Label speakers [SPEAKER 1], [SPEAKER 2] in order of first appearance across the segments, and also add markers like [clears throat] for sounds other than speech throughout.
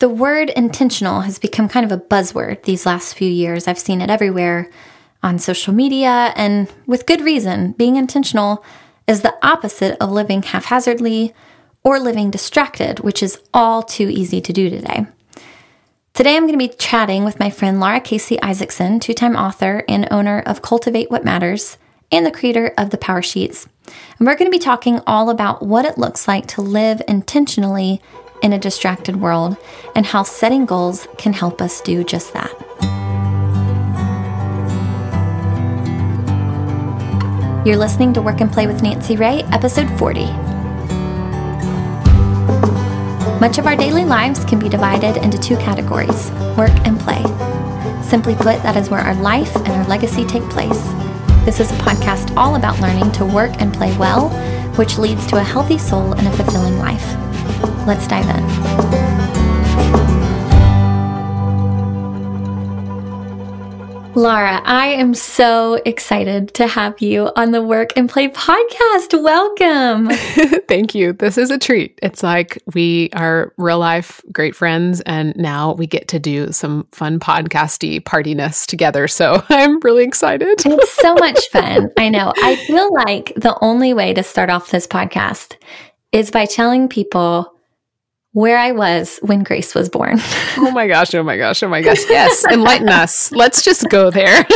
[SPEAKER 1] The word intentional has become kind of a buzzword these last few years. I've seen it everywhere on social media, and with good reason. Being intentional is the opposite of living haphazardly or living distracted, which is all too easy to do today. Today, I'm going to be chatting with my friend Lara Casey Isaacson, two time author and owner of Cultivate What Matters and the creator of the PowerSheets. And we're going to be talking all about what it looks like to live intentionally in a distracted world and how setting goals can help us do just that. You're listening to Work and Play with Nancy Ray, episode 40. Much of our daily lives can be divided into two categories work and play. Simply put, that is where our life and our legacy take place. This is a podcast all about learning to work and play well, which leads to a healthy soul and a fulfilling life. Let's dive in. Lara, I am so excited to have you on the Work and Play podcast. Welcome. [laughs]
[SPEAKER 2] Thank you. This is a treat. It's like we are real life great friends, and now we get to do some fun podcasty partiness together. So [laughs] I'm really excited.
[SPEAKER 1] it's [laughs] so much fun. I know. I feel like the only way to start off this podcast is by telling people where I was when Grace was born. [laughs]
[SPEAKER 2] oh my gosh, oh my gosh, oh my gosh. Yes, [laughs] enlighten us. Let's just go there.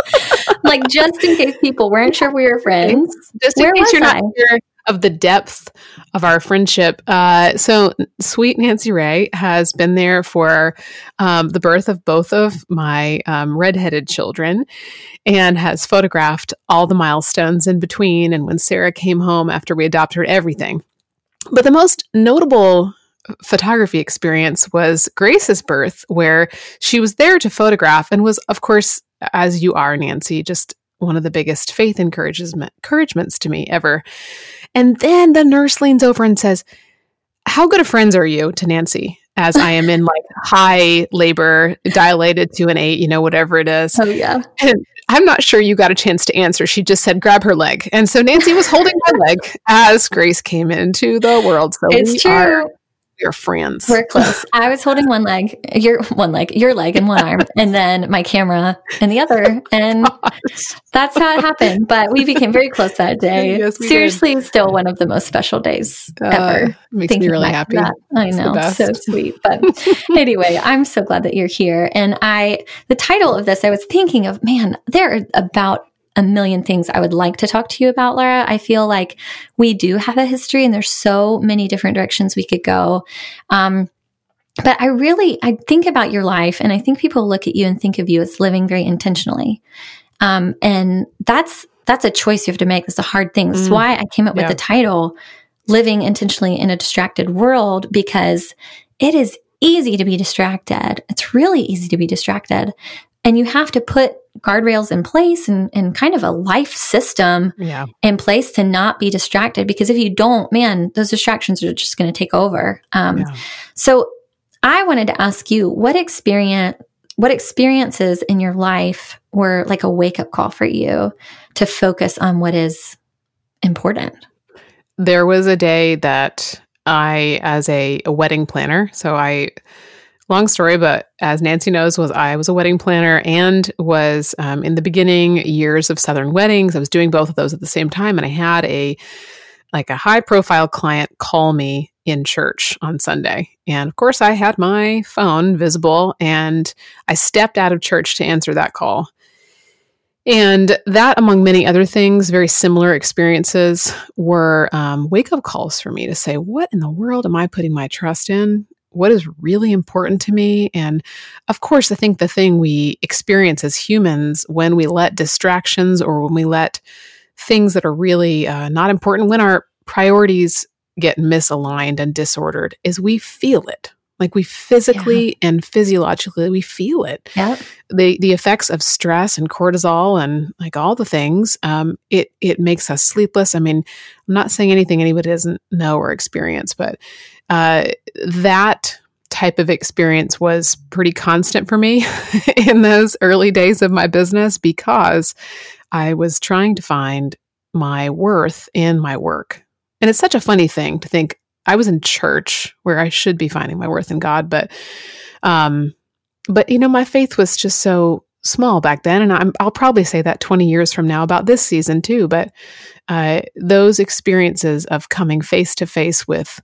[SPEAKER 2] [laughs]
[SPEAKER 1] like just in case people weren't sure we were friends.
[SPEAKER 2] Just in case you're I? not sure of the depth of our friendship. Uh, so, sweet Nancy Ray has been there for um, the birth of both of my um, redheaded children and has photographed all the milestones in between. And when Sarah came home after we adopted her, everything. But the most notable photography experience was Grace's birth, where she was there to photograph and was, of course, as you are, Nancy, just one of the biggest faith encouragements to me ever. And then the nurse leans over and says, How good of friends are you to Nancy? As I am in like [laughs] high labor, dilated to an eight, you know, whatever it is.
[SPEAKER 1] Oh, yeah.
[SPEAKER 2] And I'm not sure you got a chance to answer. She just said, grab her leg. And so Nancy was holding my [laughs] leg as Grace came into the world. So
[SPEAKER 1] it's true. Are,
[SPEAKER 2] we're friends.
[SPEAKER 1] We're close. I was holding one leg, your one leg, your leg and one arm, and then my camera in the other. And Gosh. [laughs] that's how it happened. But we became very close that [laughs] day. Yes, Seriously, did. still one of the most special days uh, ever.
[SPEAKER 2] Makes me really happy.
[SPEAKER 1] That. I know. So sweet. But [laughs] anyway, I'm so glad that you're here. And I, the title of this, I was thinking of, man, there are about a million things I would like to talk to you about, Lara. I feel like we do have a history and there's so many different directions we could go. Um, but I really, I think about your life and I think people look at you and think of you as living very intentionally. Um, and that's, that's a choice you have to make. It's a hard thing. That's mm. why I came up yeah. with the title, Living Intentionally in a Distracted World, because it is easy to be distracted. It's really easy to be distracted. And you have to put guardrails in place and, and kind of a life system yeah. in place to not be distracted. Because if you don't, man, those distractions are just going to take over. Um, yeah. So I wanted to ask you what experience, what experiences in your life were like a wake up call for you to focus on what is important?
[SPEAKER 2] There was a day that I, as a, a wedding planner, so I, long story, but as Nancy knows, was I was a wedding planner and was um, in the beginning years of Southern weddings. I was doing both of those at the same time, and I had a like a high profile client call me in church on Sunday. And of course, I had my phone visible and I stepped out of church to answer that call. And that, among many other things, very similar experiences were um, wake up calls for me to say, What in the world am I putting my trust in? What is really important to me. And of course, I think the thing we experience as humans when we let distractions or when we let things that are really uh, not important, when our priorities get misaligned and disordered, is we feel it. Like we physically yeah. and physiologically we feel it.
[SPEAKER 1] Yeah.
[SPEAKER 2] The the effects of stress and cortisol and like all the things, um, it it makes us sleepless. I mean, I'm not saying anything anybody doesn't know or experience, but uh, that type of experience was pretty constant for me [laughs] in those early days of my business because I was trying to find my worth in my work. And it's such a funny thing to think I was in church where I should be finding my worth in God, but um but you know my faith was just so small back then and i will probably say that 20 years from now about this season too but uh, those experiences of coming face to face with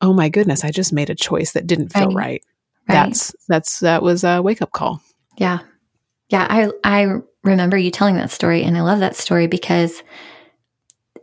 [SPEAKER 2] oh my goodness i just made a choice that didn't feel right, right. right. that's that's that was a wake up call
[SPEAKER 1] yeah yeah i i remember you telling that story and i love that story because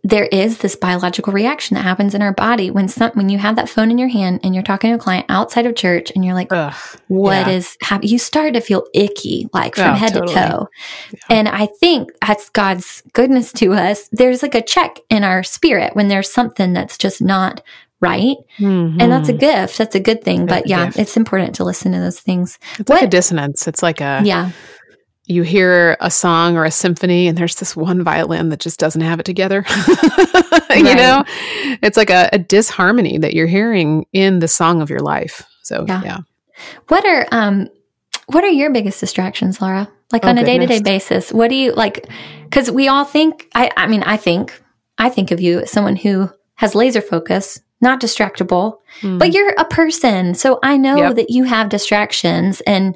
[SPEAKER 1] there is this biological reaction that happens in our body when some when you have that phone in your hand and you're talking to a client outside of church and you're like, Ugh, "What yeah. is happening?" You start to feel icky, like from oh, head totally. to toe. Yeah. And I think that's God's goodness to us. There's like a check in our spirit when there's something that's just not right, mm-hmm. and that's a gift. That's a good thing. But yeah, it's important to listen to those things.
[SPEAKER 2] It's what, like a dissonance. It's like a
[SPEAKER 1] yeah
[SPEAKER 2] you hear a song or a symphony and there's this one violin that just doesn't have it together. [laughs] You know? It's like a, a, disharmony that you're hearing in the song of your life. So yeah, yeah.
[SPEAKER 1] what are um what are your biggest distractions lara? Like oh, on a day-to-day basis what do you like because we all think i i mean i think i think of you as someone who has laser focus not distractible mm. but you're a person. So i know yep. that you have distractions and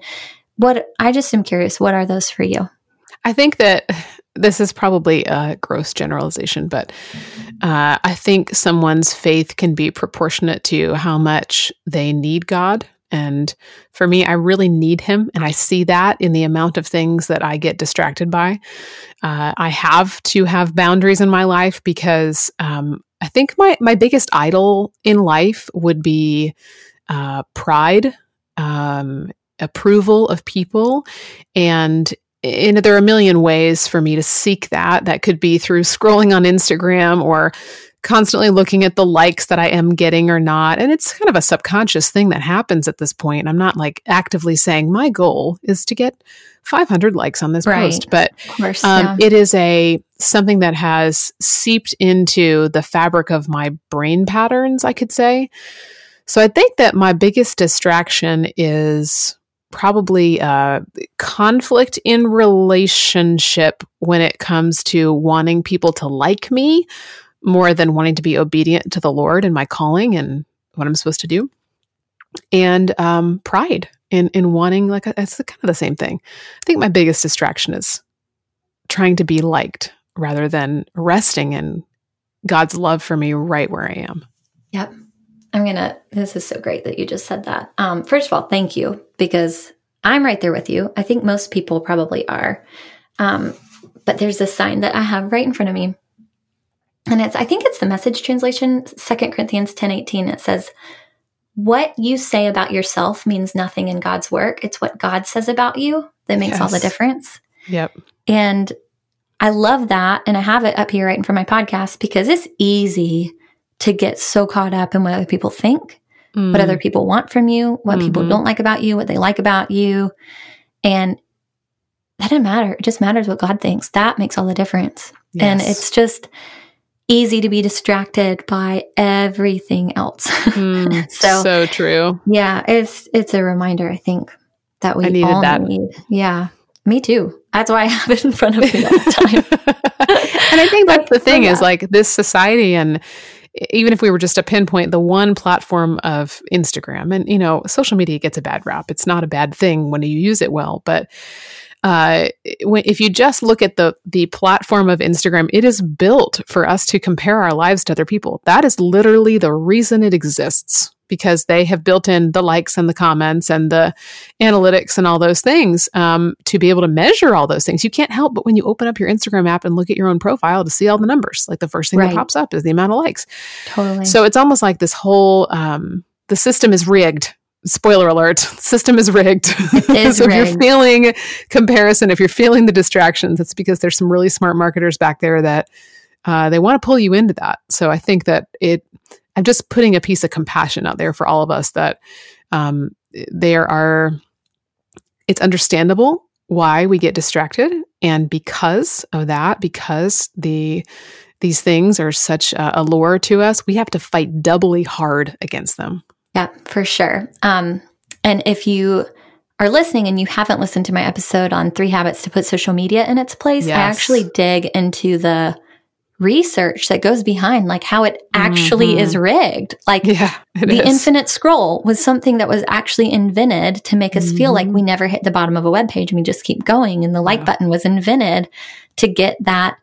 [SPEAKER 1] what I just am curious, what are those for you?
[SPEAKER 2] I think that [laughs] this is probably a gross generalization, but uh, I think someone's faith can be proportionate to how much they need God. And for me, I really need Him. And I see that in the amount of things that I get distracted by. Uh, I have to have boundaries in my life because um, I think my, my biggest idol in life would be uh, pride um, approval of people. And and there are a million ways for me to seek that. That could be through scrolling on instagram or constantly looking at the likes that i am getting or not. And it's kind of a subconscious thing that happens at this point. I'm not like actively saying my goal is to get 500 likes on this right. post. But course, um, yeah. it is a something that has seeped into the fabric of my brain patterns i could say. So i think that my biggest distraction is probably uh, conflict in relationship when it comes to wanting people to like me more than wanting to be obedient to the Lord and my calling and what I'm supposed to do. And um, pride in in wanting like a, it's kind of the same thing. I think my biggest distraction is trying to be liked rather than resting in God's love for me right where I am.
[SPEAKER 1] Yep. I'm gonna. This is so great that you just said that. Um, first of all, thank you because I'm right there with you. I think most people probably are. Um, but there's a sign that I have right in front of me, and it's I think it's the Message translation, Second Corinthians ten eighteen. It says, "What you say about yourself means nothing in God's work. It's what God says about you that makes yes. all the difference."
[SPEAKER 2] Yep.
[SPEAKER 1] And I love that, and I have it up here right in front of my podcast because it's easy to get so caught up in what other people think, mm. what other people want from you, what mm-hmm. people don't like about you, what they like about you. And that doesn't matter. It just matters what God thinks. That makes all the difference. Yes. And it's just easy to be distracted by everything else.
[SPEAKER 2] Mm, [laughs] so, so true.
[SPEAKER 1] Yeah, it's it's a reminder, I think, that we all that. need. Yeah. Me too. That's why I have it in front of me all the time. [laughs]
[SPEAKER 2] and I think [laughs] that's the thing is like this society and even if we were just to pinpoint the one platform of Instagram, and you know, social media gets a bad rap. It's not a bad thing when you use it well, but uh, if you just look at the the platform of Instagram, it is built for us to compare our lives to other people. That is literally the reason it exists because they have built in the likes and the comments and the analytics and all those things um, to be able to measure all those things. You can't help but when you open up your Instagram app and look at your own profile to see all the numbers. Like the first thing right. that pops up is the amount of likes.
[SPEAKER 1] Totally.
[SPEAKER 2] So it's almost like this whole um, the system is rigged spoiler alert [laughs] system is rigged [laughs]
[SPEAKER 1] is
[SPEAKER 2] so
[SPEAKER 1] rigged.
[SPEAKER 2] if you're feeling comparison if you're feeling the distractions it's because there's some really smart marketers back there that uh, they want to pull you into that so i think that it i'm just putting a piece of compassion out there for all of us that um, there are it's understandable why we get distracted and because of that because the these things are such a allure to us we have to fight doubly hard against them
[SPEAKER 1] yeah, for sure. Um, and if you are listening and you haven't listened to my episode on three habits to put social media in its place, yes. I actually dig into the research that goes behind like how it actually mm-hmm. is rigged. Like
[SPEAKER 2] yeah, [laughs]
[SPEAKER 1] the is. infinite scroll was something that was actually invented to make us mm-hmm. feel like we mm-hmm. never hit the bottom of a web page and we just keep going. And the like yeah. button was invented to get that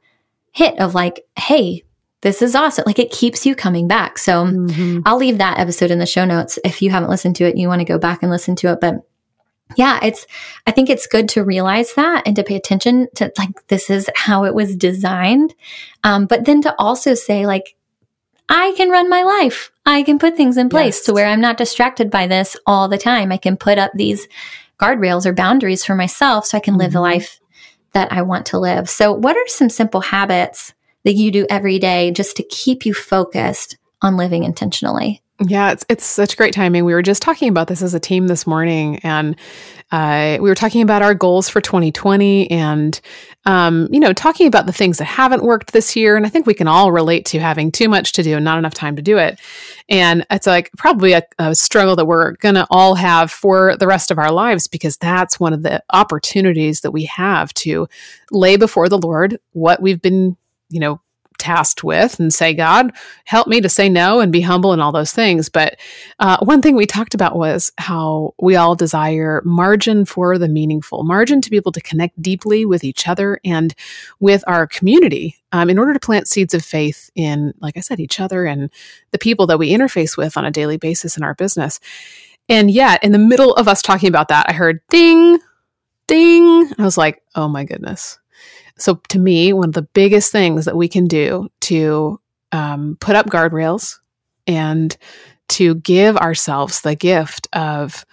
[SPEAKER 1] hit of like, hey, this is awesome. Like it keeps you coming back. So mm-hmm. I'll leave that episode in the show notes if you haven't listened to it and you want to go back and listen to it. But yeah, it's, I think it's good to realize that and to pay attention to like, this is how it was designed. Um, but then to also say, like, I can run my life. I can put things in place yes. to where I'm not distracted by this all the time. I can put up these guardrails or boundaries for myself so I can mm-hmm. live the mm-hmm. life that I want to live. So, what are some simple habits that you do every day just to keep you focused on living intentionally?
[SPEAKER 2] Yeah, it's it's such great timing. We were just talking about this as a team this morning, and uh, we were talking about our goals for 2020, and um, you know, talking about the things that haven't worked this year. And I think we can all relate to having too much to do and not enough time to do it. And it's like probably a, a struggle that we're going to all have for the rest of our lives because that's one of the opportunities that we have to lay before the Lord what we've been, you know, tasked with and say, God, help me to say no and be humble and all those things. But uh, one thing we talked about was how we all desire margin for the meaningful, margin to be able to connect deeply with each other and with our community um, in order to plant seeds of faith in, like I said, each other and the people that we interface with on a daily basis in our business. And yet, in the middle of us talking about that, I heard ding, ding. I was like, oh my goodness so, to me, one of the biggest things that we can do to um, put up guardrails and to give ourselves the gift of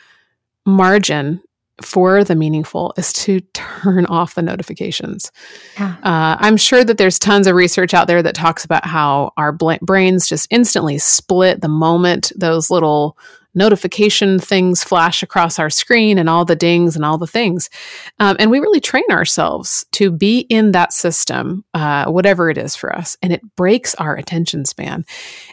[SPEAKER 2] margin for the meaningful is to turn [laughs] off the notifications. Yeah. Uh, I'm sure that there's tons of research out there that talks about how our bl- brains just instantly split the moment those little notification things flash across our screen and all the dings and all the things. Um, and we really train ourselves to be in that system, uh, whatever it is for us. And it breaks our attention span.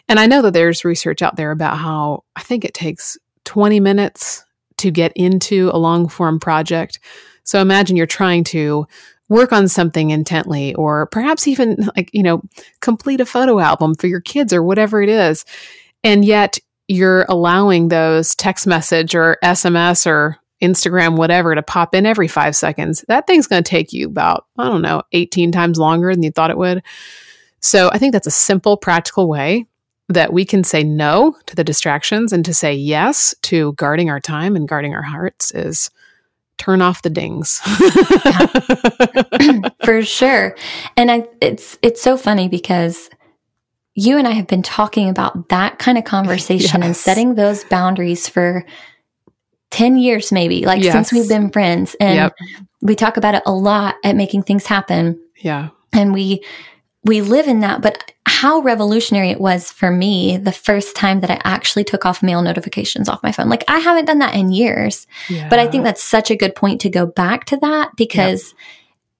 [SPEAKER 2] And I know that there's research out there about how I think it takes 20 minutes to get into a long form project. So imagine you're trying to work on something intently or perhaps even like, you know, complete a photo album for your kids or whatever it is. And yet you're allowing those text message or SMS or Instagram, whatever, to pop in every five seconds, that thing's going to take you about, I don't know, 18 times longer than you thought it would. So I think that's a simple, practical way that we can say no to the distractions and to say yes to guarding our time and guarding our hearts is turn off the dings. [laughs] [clears throat]
[SPEAKER 1] For sure. And I, it's it's so funny because you and I have been talking about that kind of [laughs] conversation yes. and setting those boundaries for 10 years, maybe, like yes. since we've been friends. And yep. we talk about it a lot at making things happen.
[SPEAKER 2] Yeah.
[SPEAKER 1] And we, we live in that, but how revolutionary it was for me the first time that I actually took off mail notifications off my phone. Like I haven't done that in years, yeah. but I think that's such a good point to go back to that because yep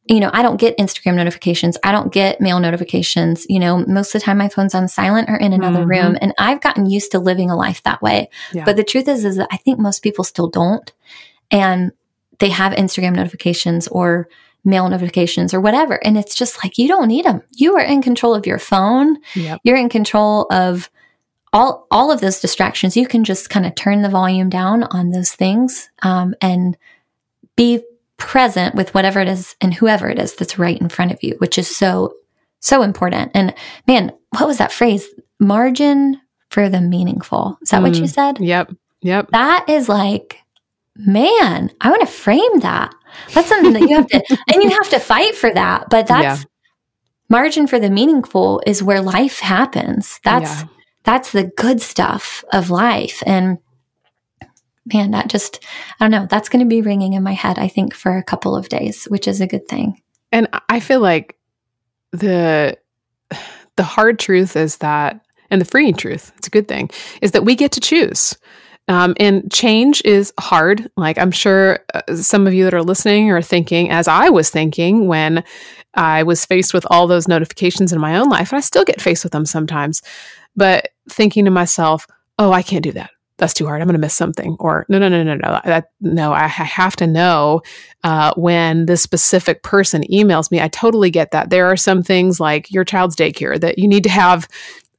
[SPEAKER 1] you know, I don't get Instagram notifications. I don't get mail notifications. You know, most of the time my phone's on silent or in another mm-hmm. room. And I've gotten used to living a life that way. Yeah. But the truth is, is that I think most people still don't. And they have Instagram notifications or mail notifications or whatever. And it's just like, you don't need them. You are in control of your phone. Yep. You're in control of all, all of those distractions. You can just kind of turn the volume down on those things, um, and be present with whatever it is and whoever it is that's right in front of you, which is so, so important. And man, what was that phrase? Margin for the meaningful. Is that mm, what you mm. said?
[SPEAKER 2] Yep. Yep.
[SPEAKER 1] That is like, man, I want to frame that. That's something that you have to, [laughs] and you have to fight for that. But that's yeah. margin for the meaningful is where life happens. That's, yeah. that's the good stuff of life. And man, that just, I don't know, that's going to be ringing in my head, I think, for a couple of days, which is a good thing.
[SPEAKER 2] And I feel like the, the hard truth is that, and the freeing truth, it's a good thing, is that we get to choose. Um, and change is hard. Like I'm sure uh, some of you that are listening are thinking, as I was thinking when I was faced with all those notifications in my own life, and I still get faced with them sometimes, but thinking to myself, oh, I can't do that. That's too hard. I'm going to miss something. Or no, no, no, no, no. That no, I, have to know uh, when this specific person emails me. I totally get that. There are some things like your child's daycare that you need to have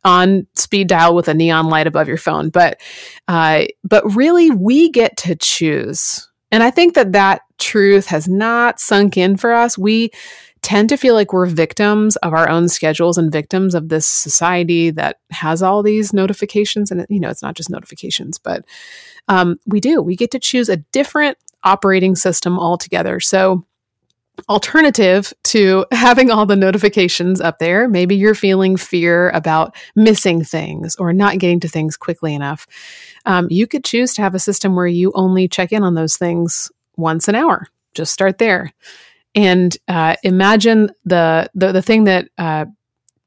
[SPEAKER 2] on speed dial with a neon light above your phone. But uh, but really, we get to choose. And I think that that truth has not sunk in for us. We tend to feel like we're victims of our own schedules and victims of this society that has all these notifications. And, you know, it's not just notifications, but um, we do. We get to choose a different operating system altogether. So, alternative to [laughs] having all the notifications up there, maybe you're feeling fear about missing things or not getting to things quickly enough. Um, you could choose to have a system where you only check in on those things once an hour. Just start there. And uh, imagine the, the the thing that uh,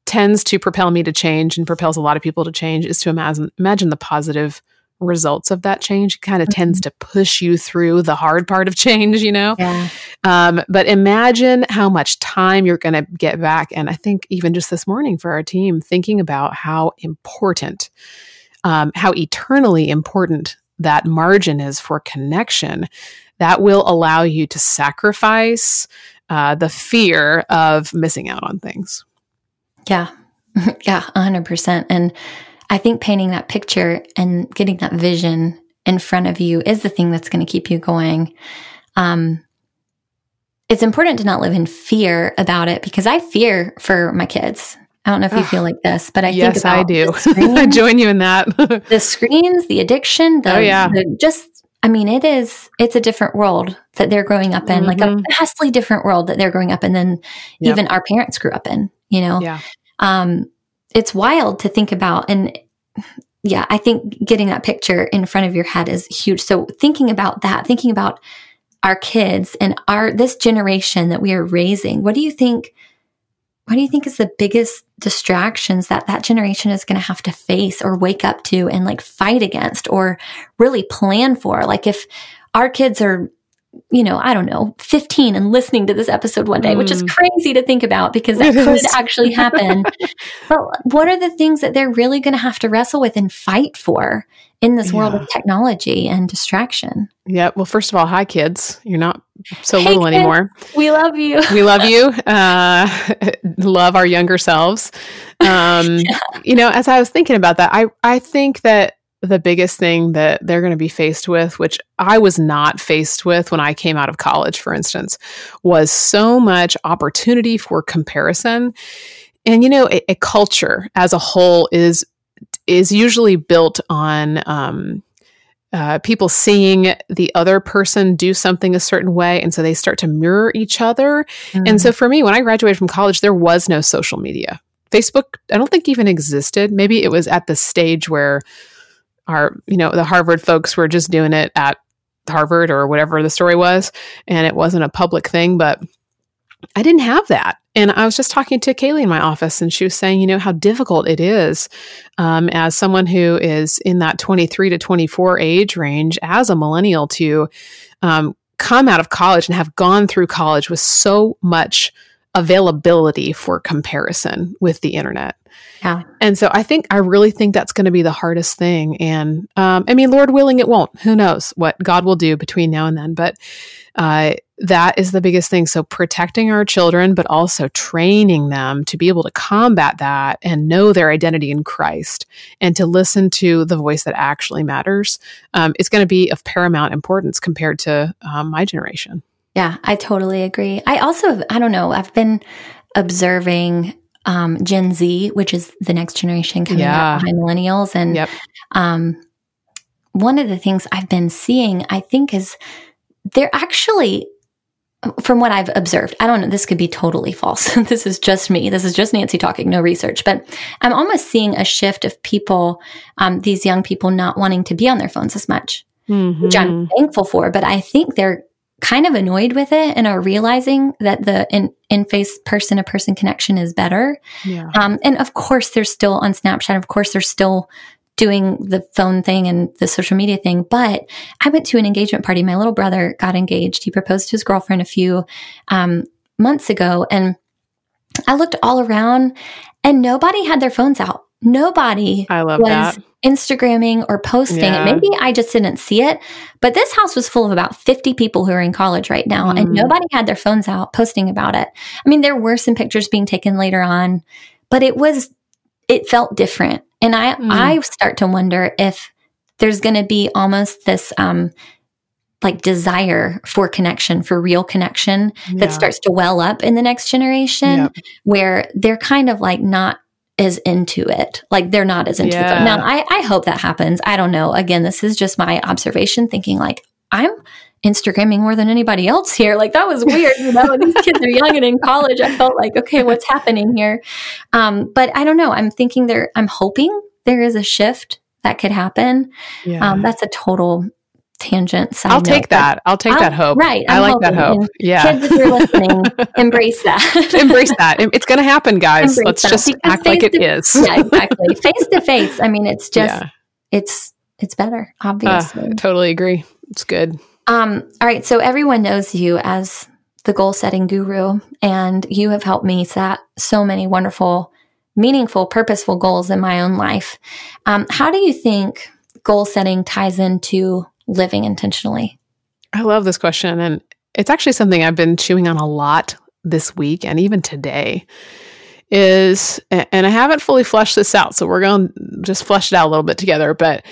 [SPEAKER 2] tends to propel me to change and propels a lot of people to change is to imagine imagine the positive results of that change. It kind of mm-hmm. tends to push you through the hard part of change, you know?
[SPEAKER 1] Yeah.
[SPEAKER 2] Um, but imagine how much time you're going to get back. And I think even just this morning for our team, thinking about how important, um, how eternally important that margin is for connection that will allow you to sacrifice uh, the fear of missing out on things.
[SPEAKER 1] Yeah. [laughs] yeah, 100%. And I think painting that picture and getting that vision in front of you is the thing that's going to keep you going. Um, it's important to not live in fear about it because I fear for my kids. I don't know if you feel like this, but I
[SPEAKER 2] yes,
[SPEAKER 1] think about [laughs]
[SPEAKER 2] I do. I join you in that. [laughs]
[SPEAKER 1] the screens, the addiction, the,
[SPEAKER 2] oh, yeah.
[SPEAKER 1] The just I mean, it is, it's a different world that they're growing up in, mm-hmm. like a mm-hmm. vastly different world that they're growing up in than yep. even our parents grew up in, you know?
[SPEAKER 2] Yeah.
[SPEAKER 1] Um, it's wild to think about. And yeah, I think getting that picture in front of your head is huge. So thinking about that, thinking about our kids and our, this generation that we are raising, what do you think what do you think is the biggest distractions that that generation is going to have to face or wake up to and like fight against or really plan for? Like if our kids are, you know, I don't know, 15 and listening to this episode one day, mm. which is mm. crazy to think about because that it [laughs] could is. actually happen. but what are the things that they're really going to have to wrestle with and fight for in this yeah. world of technology and distraction?
[SPEAKER 2] Yeah. Well, first of all, hi kids. You're not so
[SPEAKER 1] hey,
[SPEAKER 2] little kids, anymore.
[SPEAKER 1] We love you. [laughs]
[SPEAKER 2] we love you. [laughs] Uh, love our younger selves. Um, yeah. You know, as I was thinking about that, I I think that the biggest thing that they're going to be faced with, which I was not faced with when I came out of college, for instance, was so much opportunity for comparison. And you know, a, a culture as a whole is is usually built on um, uh, people seeing the other person do something a certain way. And so they start to mirror each other. Mm. And so for me, when I graduated from college, there was no social media. Facebook, I don't think even existed. Maybe it was at the stage where our, you know, the Harvard folks were just doing it at Harvard or whatever the story was. And it wasn't a public thing. But I didn't have that. And I was just talking to Kaylee in my office, and she was saying, you know, how difficult it is um, as someone who is in that 23 to 24 age range as a millennial to um, come out of college and have gone through college with so much availability for comparison with the internet.
[SPEAKER 1] Yeah.
[SPEAKER 2] And so I think, I really think that's going to be the hardest thing. And um, I mean, Lord willing, it won't. Who knows what God will do between now and then. But uh, that is the biggest thing. So protecting our children, but also training them to be able to combat that and know their identity in Christ and to listen to the voice that actually matters um, is going to be of paramount importance compared to um, my generation.
[SPEAKER 1] Yeah, I totally agree. I also, I don't know, I've been observing um, Gen Z, which is the next generation coming yeah. up behind millennials. And yep. um, one of the things I've been seeing, I think, is they're actually, from what I've observed, I don't know, this could be totally false. [laughs] this is just me. This is just Nancy talking, no research. But I'm almost seeing a shift of people, um, these young people not wanting to be on their phones as much, mm-hmm. which I'm mm-hmm. thankful for. But I think they're kind of annoyed with it and are realizing that the in, in-face person to person connection is better. Yeah. Um, and of course, they're still on Snapchat. Of course, they're still doing the phone thing and the social media thing. But I went to an engagement party. My little brother got engaged. He proposed to his girlfriend a few um, months ago. And I looked all around and nobody had their phones out. Nobody
[SPEAKER 2] I love
[SPEAKER 1] was
[SPEAKER 2] that.
[SPEAKER 1] Instagramming or posting
[SPEAKER 2] Yeah.
[SPEAKER 1] it. Maybe I just didn't see it, but this house was full of about 50 people who are in college right now, and
[SPEAKER 2] Mm.
[SPEAKER 1] nobody had their phones out posting about it. I mean, there were some pictures being taken later on, but it was, it felt different. And I,
[SPEAKER 2] Mm.
[SPEAKER 1] I start to wonder if there's going to be almost this, um, like desire for connection, for real connection that starts to well up in the next generation
[SPEAKER 2] Yep.
[SPEAKER 1] where they're kind of like not as into it. Like they're not as into
[SPEAKER 2] Yeah.
[SPEAKER 1] it. Now, I, I hope that happens. I don't know. Again, this is just my observation thinking like, I'm Instagramming more than anybody else here. Like that was weird. You know, these kids are young and in college. I felt like, okay, what's happening here? Um, but I don't know. I'm thinking there, I'm hoping there is a shift that could happen.
[SPEAKER 2] Yeah.
[SPEAKER 1] Um, that's a total tangent. Side
[SPEAKER 2] I'll
[SPEAKER 1] note,
[SPEAKER 2] take that. I'll take
[SPEAKER 1] I'll-
[SPEAKER 2] that hope.
[SPEAKER 1] right,
[SPEAKER 2] I
[SPEAKER 1] I'm
[SPEAKER 2] like that hope. Yeah.
[SPEAKER 1] Kids, if you're listening, [laughs] embrace that.
[SPEAKER 2] Embrace that. It's going to happen, guys.
[SPEAKER 1] Embrace
[SPEAKER 2] Let's
[SPEAKER 1] that.
[SPEAKER 2] just
[SPEAKER 1] Because
[SPEAKER 2] act like
[SPEAKER 1] face
[SPEAKER 2] it
[SPEAKER 1] to-
[SPEAKER 2] is.
[SPEAKER 1] yeah, [laughs] exactly. Face to face. I mean, it's just
[SPEAKER 2] Yeah.
[SPEAKER 1] it's it's better,
[SPEAKER 2] Uh,
[SPEAKER 1] obviously.
[SPEAKER 2] totally agree. It's good.
[SPEAKER 1] um, all right. So everyone knows you as the goal setting guru, and you have helped me set so many wonderful, meaningful, purposeful goals in my own life. Um, how do you think goal setting ties into living intentionally?
[SPEAKER 2] I love this question. And it's actually something I've been chewing on a lot this week and even today. Is and I haven't fully fleshed this out, so we're going to just flesh it out a little bit together. But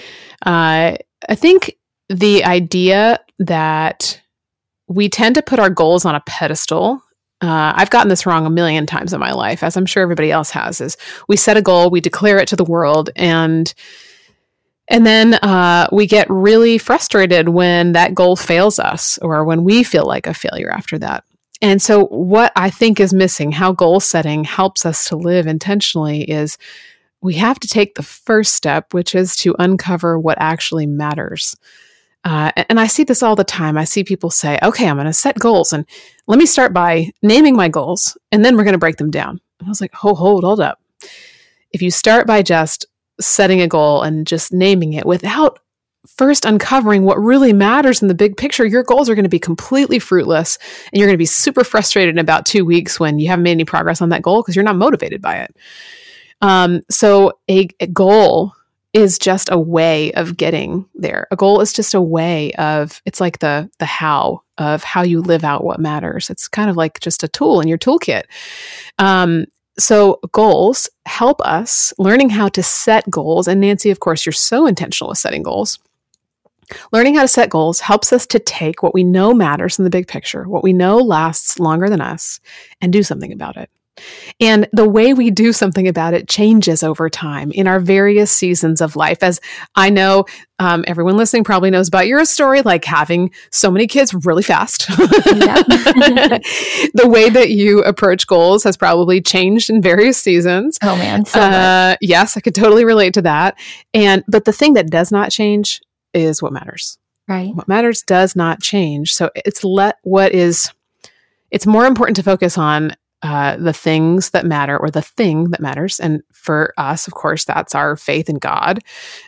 [SPEAKER 2] uh, I think the idea that we tend to put our goals on a pedestal. Uh, I've gotten this wrong a million times in my life, as I'm sure everybody else has. Is we set a goal, we declare it to the world, and and then uh, we get really frustrated when that goal fails us or when we feel like a failure after that. And so, what I think is missing, how goal setting helps us to live intentionally, is we have to take the first step, which is to uncover what actually matters. Uh, and I see this all the time. I see people say, okay, I'm going to set goals and let me start by naming my goals and then we're going to break them down. And I was like, hold, hold, hold up. If you start by just setting a goal and just naming it without first uncovering what really matters in the big picture, your goals are going to be completely fruitless and you're going to be super frustrated in about two weeks when you haven't made any progress on that goal because you're not motivated by it. Um, so, a, a goal is just a way of getting there. A goal is just a way of it's like the the how of how you live out what matters. It's kind of like just a tool in your toolkit. Um, so goals help us learning how to set goals. And Nancy, of course, you're so intentional with setting goals. Learning how to set goals helps us to take what we know matters in the big picture, what we know lasts longer than us, and do something about it. And the way we do something about it changes over time in our various seasons of life. As I know, um, everyone listening probably knows about your story, like having so many kids really fast. [laughs] [laughs] the way that you approach goals has probably changed in various seasons.
[SPEAKER 1] Oh man, so.
[SPEAKER 2] Uh, yes, I could totally relate to that. And but the thing that does not change is what matters.
[SPEAKER 1] right.
[SPEAKER 2] What matters does not change. So it's let what is. It's more important to focus on uh, the things that matter or the thing that matters. And for us, of course, that's our faith in God.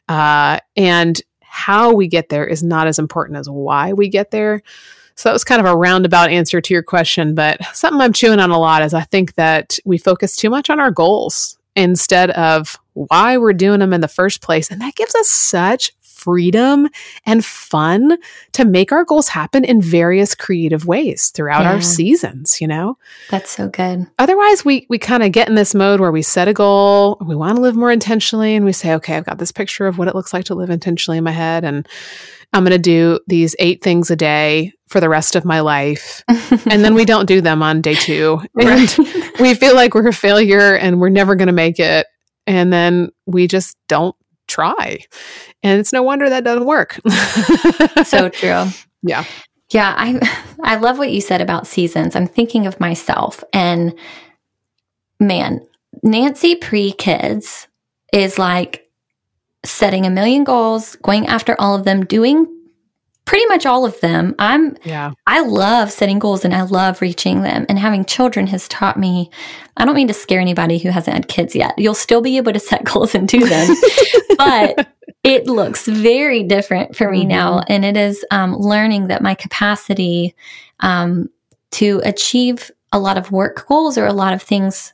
[SPEAKER 2] Uh, and how we get there is not as important as why we get there. So that was kind of a roundabout answer to your question, but something I'm chewing on a lot is I think that we focus too much on our goals instead of why we're doing them in the first place. And that gives us such freedom and fun to make our goals happen in various creative ways throughout
[SPEAKER 1] Yeah.
[SPEAKER 2] our seasons, you know?
[SPEAKER 1] That's so good.
[SPEAKER 2] Otherwise, we we kind of get in this mode where we set a goal, we want to live more intentionally, and we say, okay, I've got this picture of what it looks like to live intentionally in my head, and I'm going to do these eight things a day for the rest of my life. [laughs] And then we don't do them on day two. And we feel like we're a failure and we're never going to make it. And then we just don't try. And it's no wonder that doesn't work.
[SPEAKER 1] so [laughs] true.
[SPEAKER 2] Yeah.
[SPEAKER 1] Yeah, I I love what you said about seasons. I'm thinking of myself and man, Nancy pre kids is like setting a million goals, going after all of them, doing pretty much all of them. I'm
[SPEAKER 2] yeah.
[SPEAKER 1] I love setting goals and I love reaching them. And having children has taught me, I don't mean to scare anybody who hasn't had kids yet. You'll still be able to set [laughs] goals and do them. but it looks very different for me
[SPEAKER 2] Mhm.
[SPEAKER 1] now. And it is um, learning that my capacity um, to achieve a lot of work goals or a lot of things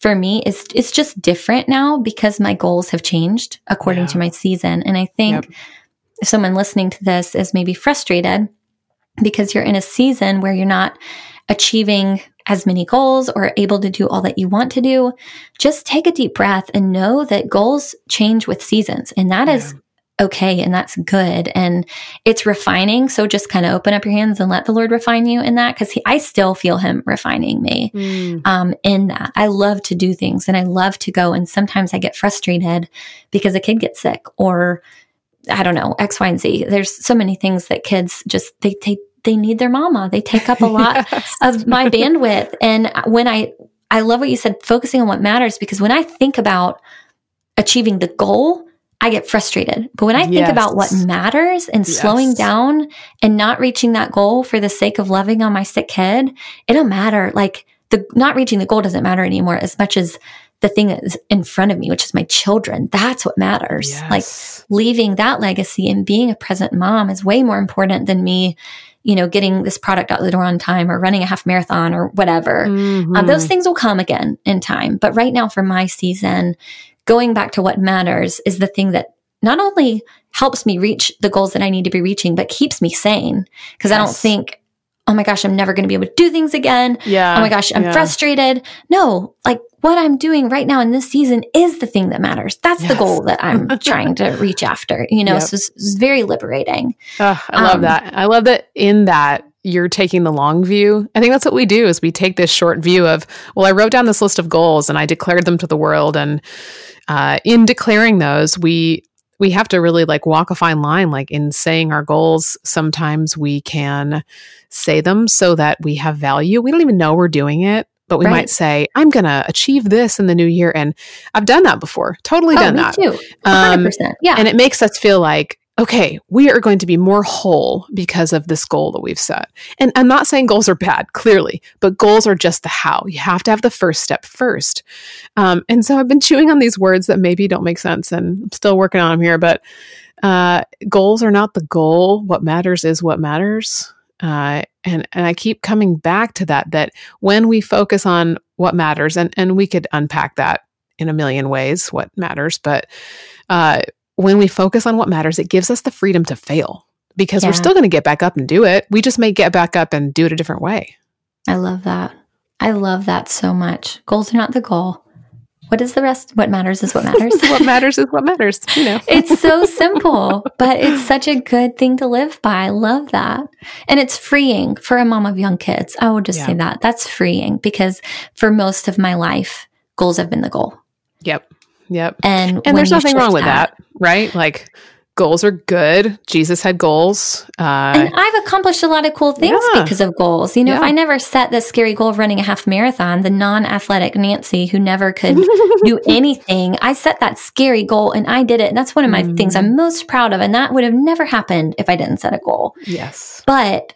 [SPEAKER 1] for me is it's just different now because my goals have changed according
[SPEAKER 2] Yeah.
[SPEAKER 1] to my season. And I think
[SPEAKER 2] Yep.
[SPEAKER 1] If someone listening to this is maybe frustrated because you're in a season where you're not achieving as many goals or able to do all that you want to do, just take a deep breath and know that goals change with seasons. And that is okay and that's good. And it's refining. So just kind of open up your hands and let the Lord refine you in that because I still feel Him refining me
[SPEAKER 2] Mm.
[SPEAKER 1] um, in that. I love to do things and I love to go. And sometimes I get frustrated because a kid gets sick or I don't know, X, Y, and Z. There's so many things that kids just, they take, they need their mama. They take up a [laughs] lot
[SPEAKER 2] Yes.
[SPEAKER 1] of my bandwidth. And when I, I love what you said, focusing on what matters, because when I think about achieving the goal, I get frustrated. But when I think about what matters and slowing down and not reaching that goal for the sake of loving on my sick kid, it don't matter. Like the not reaching the goal doesn't matter anymore as much as the thing that is in front of me, which is my children. That's what matters. Like leaving that legacy and being a present mom is way more important than me, you know, getting this product out the door on time or running a half marathon or whatever. Um,
[SPEAKER 2] Mhm.
[SPEAKER 1] those things will come again in time. But right now, for my season, going back to what matters is the thing that not only helps me reach the goals that I need to be reaching, but keeps me sane. Because I don't think, oh my gosh, I'm never going to be able to do things again.
[SPEAKER 2] yeah.
[SPEAKER 1] oh my gosh, I'm
[SPEAKER 2] yeah.
[SPEAKER 1] frustrated. No, like what I'm doing right now in this season is the thing that matters. That's the goal that I'm [laughs] trying to reach after, you know,
[SPEAKER 2] Yep.
[SPEAKER 1] so it's, it's very liberating.
[SPEAKER 2] Ugh, I love
[SPEAKER 1] Um,
[SPEAKER 2] that. I love that in that you're taking the long view. I think that's what we do is we take this short view of, well, I wrote down this list of goals and I declared them to the world. And uh, in declaring those, we we have to really like walk a fine line. Like in saying our goals, sometimes we can say them so that we have value. We don't even know we're doing it. But we
[SPEAKER 1] Right.
[SPEAKER 2] might say, I'm going to achieve this in the new year. And I've done that before, totally
[SPEAKER 1] oh,
[SPEAKER 2] done that.
[SPEAKER 1] too.
[SPEAKER 2] Um,
[SPEAKER 1] 100%. yeah.
[SPEAKER 2] and it makes us feel like okay we are going to be more whole because of this goal that we've set. And i'm not saying goals are bad clearly but goals are just the how. You have to have the first step first. Um, and so i've been chewing on these words that maybe don't make sense and i'm still working on them here but uh, goals are not the goal. What matters is what matters. Uh, and and I keep coming back to that that when we focus on what matters and and we could unpack that in a million ways what matters but uh, when we focus on what matters, it gives us the freedom to fail because
[SPEAKER 1] Yeah.
[SPEAKER 2] we're still going to get back up and do it. We just may get back up and do it a different way.
[SPEAKER 1] I love that. I love that so much. Goals are not the goal. What is the rest? What matters is what [laughs] matters.
[SPEAKER 2] what matters is what matters. You know, [laughs]
[SPEAKER 1] it's so [laughs] simple, but it's such a good thing to live by. I love that. And it's freeing for a mom of young kids. I will just
[SPEAKER 2] Yeah.
[SPEAKER 1] say that. That's freeing because for most of my life, goals have been the goal.
[SPEAKER 2] yep, yep.
[SPEAKER 1] And
[SPEAKER 2] And there's nothing wrong with that, right? Like goals are good. Jesus had goals. Uh,
[SPEAKER 1] And I've accomplished a lot of cool things
[SPEAKER 2] Yeah.
[SPEAKER 1] because of goals. You know, if I never set the scary goal of running a half marathon, the non athletic Nancy who never could [laughs] do anything, I set that scary goal and I did it. And that's one of my
[SPEAKER 2] Mm.
[SPEAKER 1] things I'm most proud of. And that would have never happened if I didn't set a goal.
[SPEAKER 2] yes,
[SPEAKER 1] But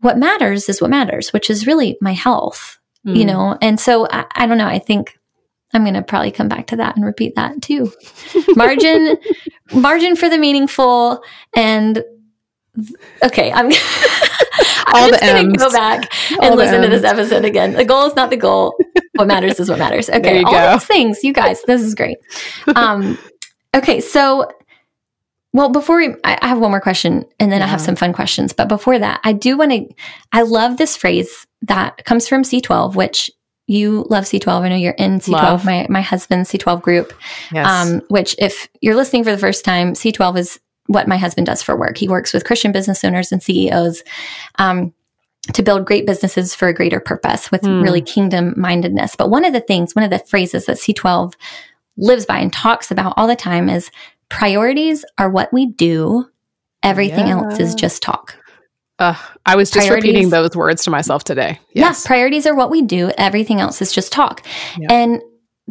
[SPEAKER 1] what matters is what matters, which is really my health, you
[SPEAKER 2] Mm.
[SPEAKER 1] know? And so I, I don't know. I think I'm going to probably come back to that and repeat that too. Margin, [laughs] margin for the meaningful and okay, I'm, [laughs] I'm just going to go back and
[SPEAKER 2] the
[SPEAKER 1] listen to this episode again. The goal is not the goal. What matters is what matters. Okay. All
[SPEAKER 2] go.
[SPEAKER 1] those things, you guys, this is great. Um, okay. So, well, before we, I I have one more question and then I have some fun questions. But before that, I do want to, I love this phrase that comes from C12, which you love C12. I know you're in C12,
[SPEAKER 2] Love.
[SPEAKER 1] my, my husband's C12 group,
[SPEAKER 2] yes,
[SPEAKER 1] um, which if you're listening for the first time, C12 is what my husband does for work. He works with Christian business owners and CEOs. Um, to build great businesses for a greater purpose with
[SPEAKER 2] Hmm.
[SPEAKER 1] really kingdom mindedness. But one of the things, one of the phrases that C12 lives by and talks about all the time is priorities are what we do. Everything else is just talk.
[SPEAKER 2] Uh, I was just
[SPEAKER 1] priorities-
[SPEAKER 2] repeating those words to myself today. Yes,
[SPEAKER 1] Yeah, priorities are what we do. Everything else is just talk. And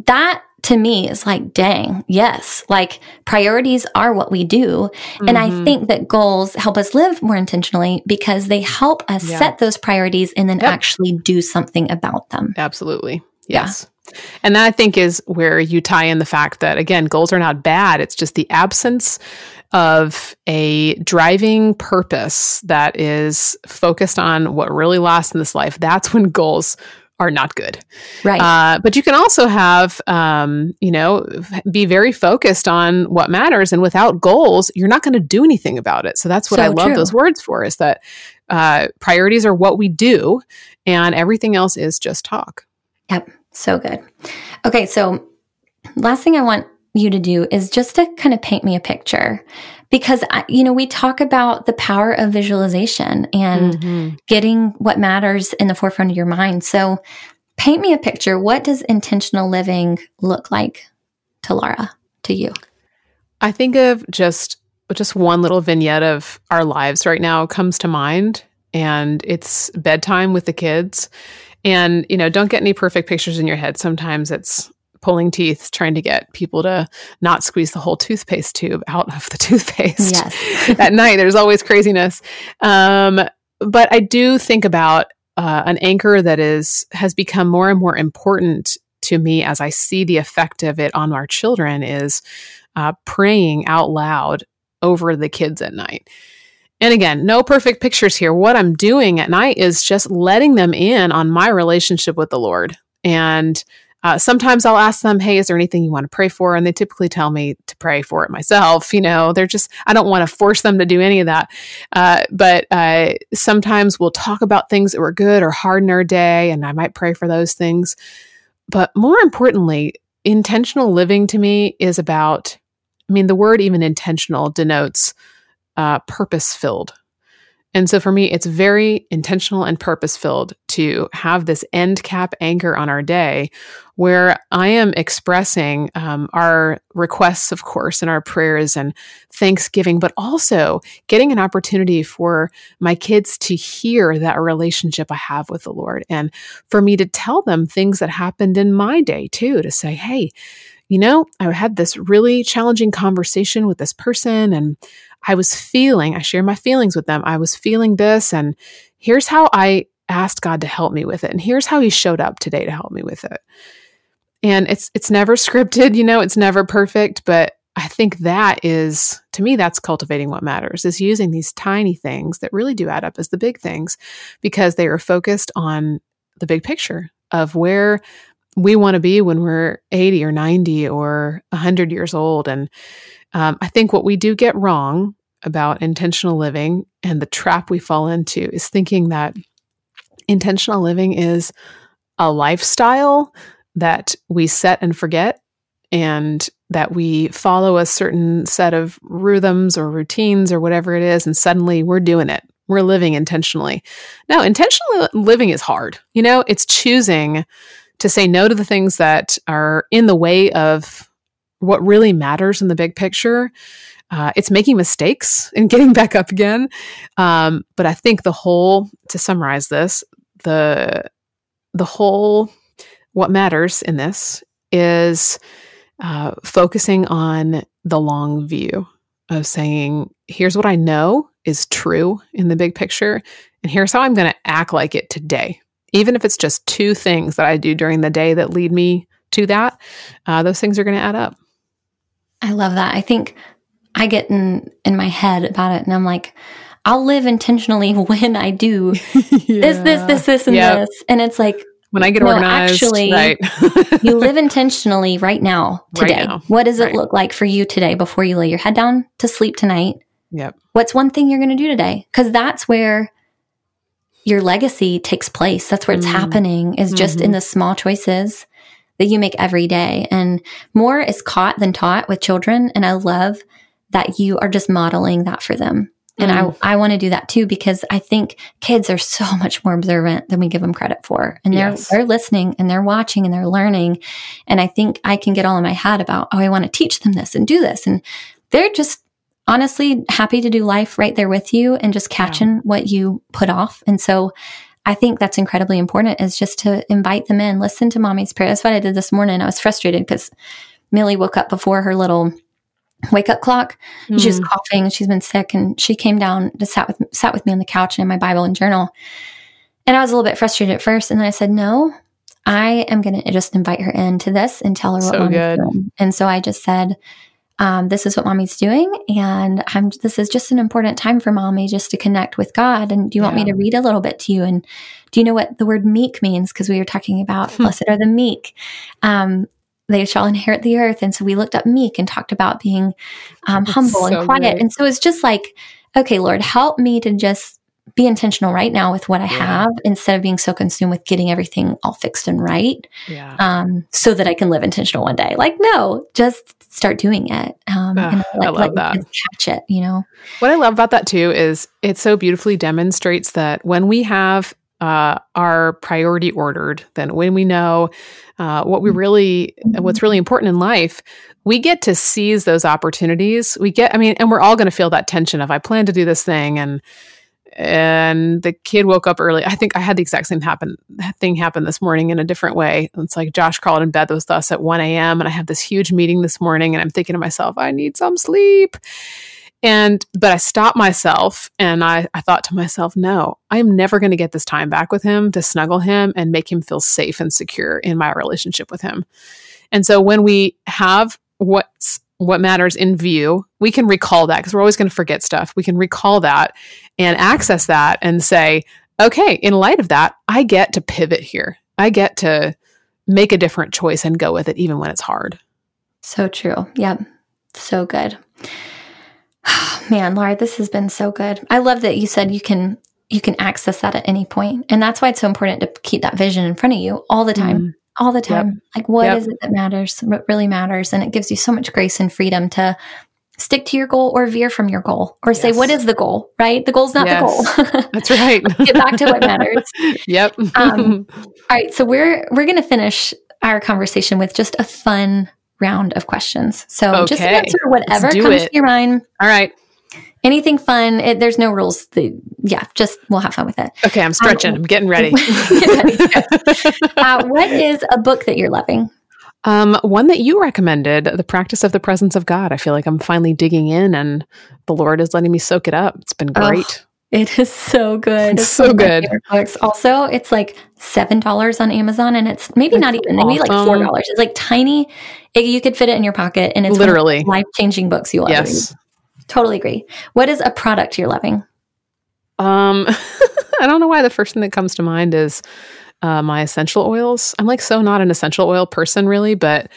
[SPEAKER 1] that to me is like, dang, yes, like priorities are what we do. And I
[SPEAKER 2] Mhm.
[SPEAKER 1] think that goals help us live more intentionally because they help us
[SPEAKER 2] Yeah.
[SPEAKER 1] set those priorities and then
[SPEAKER 2] Yep.
[SPEAKER 1] actually do something about them.
[SPEAKER 2] Absolutely.
[SPEAKER 1] Yeah.
[SPEAKER 2] And that I think is where you tie in the fact that, again, goals are not bad. It's just the absence of a driving purpose that is focused on what really lasts in this life. That's when goals are not good.
[SPEAKER 1] Right.
[SPEAKER 2] Uh, but you can also have, um, you know, be very focused on what matters. And without goals, you're not going to do anything about it. So that's what so I love true. those words for is that uh, priorities are what we do and everything else is just talk.
[SPEAKER 1] Yep. So good. Okay. So last thing I want you to do is just to kind of paint me a picture because you know we talk about the power of visualization and mm-hmm. getting what matters in the forefront of your mind so paint me a picture what does intentional living look like to lara to you
[SPEAKER 2] i think of just just one little vignette of our lives right now comes to mind and it's bedtime with the kids and you know don't get any perfect pictures in your head sometimes it's pulling teeth trying to get people to not squeeze the whole toothpaste tube out of the [laughs] toothpaste yes. [laughs] at night. There's always craziness. Um, but I do think about uh, an anchor that is has become more and more important to me as I see the effect of it on our children is uh, praying out loud over the kids at night. And again, no perfect pictures here. What I'm doing at night is just letting them in on my relationship with the Lord and uh, sometimes I'll ask them, Hey, is there anything you want to pray for? And they typically tell me to pray for it myself. You know, they're just, I don't want to force them to do any of that. Uh, but uh, sometimes we'll talk about things that were good or hard in our day, and I might pray for those things. But more importantly, intentional living to me is about, I mean, the word even intentional denotes uh, purpose filled. And so for me, it's very intentional and purpose filled to have this end cap anchor on our day where I am expressing um, our requests, of course, and our prayers and thanksgiving, but also getting an opportunity for my kids to hear that relationship I have with the Lord and for me to tell them things that happened in my day too, to say, hey, you know, I had this really challenging conversation with this person and I was feeling, I share my feelings with them. I was feeling this, and here's how I asked God to help me with it. And here's how he showed up today to help me with it. And it's it's never [laughs] scripted, you know, it's never perfect, but I think that is to me that's cultivating what matters is using these tiny things that really do add up as the big things because they are focused on the big picture of where we want to be when we're 80 or 90 or 100 years old and um, I think what we do get wrong about intentional living and the trap we fall into is thinking that intentional living is a lifestyle that we set and forget and that we follow a certain set of rhythms or routines or whatever it is and suddenly we're doing it. We're living intentionally. Now intentional living is hard. You know it's choosing to say no to the things that are in the way of what really matters in the big picture. Uh, it's making mistakes and getting [laughs] back up again. Um, but I think the whole, to summarize this, the the whole, what matters in this is uh, focusing on the long view of saying, here's what I know is true in the big picture, and here's how I'm going to act like it today. Even if it's just two things that I do during the day that lead me to that, uh, those things are going to add up.
[SPEAKER 1] I love that. I think I get in in my head about it and I'm like, I'll live intentionally [laughs] when I do yeah. [laughs] this, this, this, this, and yep. this. And it's like
[SPEAKER 2] when I get no, organized,
[SPEAKER 1] actually,
[SPEAKER 2] right. [laughs]
[SPEAKER 1] you live intentionally right now, today. Right now. What does it right. look like for you today before you lay your head down to sleep tonight?
[SPEAKER 2] Yep.
[SPEAKER 1] What's one thing you're going to do today? Because that's where your legacy takes place. That's where it's mm. happening is just mm-hmm. in the small choices that you make every day. And more is caught than taught with children. And I love that you are just modeling that for them. And mm. I, I want to do that too because I think kids are so [laughs] much more observant than we give them credit for. And they're, yes. they're listening and they're watching and they're learning. And I think I can get all in my head about, oh, I want to teach them this and do this. And they're just honestly happy to do life right there with you and just catching yeah. what you put off. And so I think that's incredibly important is just to invite them in, listen to mommy's prayer. That's what I did this morning. I was frustrated because Millie woke up before her little wake up clock. Mm. She was coughing. She's been sick, and she came down to sat with sat with me on the couch and in my Bible and journal. And I was a little bit frustrated at first, and then I said, "No, I am going to just invite her into this and tell her what so good. doing." And so I just said, um, this is what mommy's doing. And I'm, this is just an important time for mommy just to connect with God. And do you want
[SPEAKER 2] Yeah.
[SPEAKER 1] me to read a little bit to you? And do you know what the word meek means? Because we were talking about [laughs] blessed are the meek. Um, they shall inherit the earth. And so we looked up meek and talked about being um, humble
[SPEAKER 2] so
[SPEAKER 1] and quiet. And so it's just like, okay, Lord, help me to just be intentional right now with what I
[SPEAKER 2] Yeah.
[SPEAKER 1] have instead of being so consumed with getting everything all fixed and right
[SPEAKER 2] Yeah.
[SPEAKER 1] um, so that I can live intentional one day. Like, no, just start doing it. Um,
[SPEAKER 2] Ugh,
[SPEAKER 1] and
[SPEAKER 2] I love that.
[SPEAKER 1] catch it, you know?
[SPEAKER 2] What I love about that too is it so beautifully demonstrates that when we have uh, our priority ordered, then when we know uh, what we really, what's really important in life, we get to seize those opportunities. We get, I mean, and we're all going to feel that tension of I plan to do this thing and and the kid woke up early. I think I had the exact same happen thing happen this morning in a different way. It's like Josh crawled in bed with us at 1 a.m. and I have this huge meeting this morning and I'm thinking to myself, I need some sleep. And but I stopped myself and I, I thought to myself, no, I'm never going to get this time back with him to snuggle him and make him feel safe and secure in my relationship with him. And so when we have what's what matters in view, we can recall that because we're always going to forget stuff. We can recall that and access that and say, okay, in light of that, I get to pivot here. I get to make a different choice and go with it even when it's hard.
[SPEAKER 1] So true. Yep. So good. Oh, [sighs] Man, Lara, this has been so good. I love that you said you can you can access that at any point. And that's why it's so important to keep that vision in front of you all the time.
[SPEAKER 2] Mm.
[SPEAKER 1] All the time. Like what
[SPEAKER 2] Yep.
[SPEAKER 1] is it that matters? What really matters? And it gives you so much grace and freedom to stick to your goal or veer from your goal or say what is the goal, right? The goal's not
[SPEAKER 2] Yes.
[SPEAKER 1] the goal.
[SPEAKER 2] That's right. [laughs]
[SPEAKER 1] Get back to what matters. [laughs]
[SPEAKER 2] yep.
[SPEAKER 1] Um, [laughs] All right, so we're we're going to finish our conversation with just a fun round of questions. So just answer whatever comes
[SPEAKER 2] it.
[SPEAKER 1] to your mind.
[SPEAKER 2] All right.
[SPEAKER 1] Anything fun. It, there's no rules. The, yeah, just we'll have fun with it.
[SPEAKER 2] Okay, I'm stretching. I'm getting ready. [laughs]
[SPEAKER 1] Get ready. Uh, what is a book that you're loving?
[SPEAKER 2] um, one that you recommended, The Practice of the Presence of God. I feel like I'm finally digging in and the Lord is letting me soak it up. It's been
[SPEAKER 1] Oh,
[SPEAKER 2] great.
[SPEAKER 1] It is so good.
[SPEAKER 2] It's
[SPEAKER 1] It's
[SPEAKER 2] so
[SPEAKER 1] one of my
[SPEAKER 2] good.
[SPEAKER 1] Books. Also, it's like seven dollars on Amazon, and it's maybe not even maybe like four dollars. It's like tiny. It, you could fit it in your pocket, and it's
[SPEAKER 2] Literally.
[SPEAKER 1] life changing books ever read.
[SPEAKER 2] yes.
[SPEAKER 1] Totally agree. What is a product you're loving?
[SPEAKER 2] Um, [laughs] I don't know why the first thing that comes to mind is uh, my essential oils. I'm like so not an essential oil person, really, but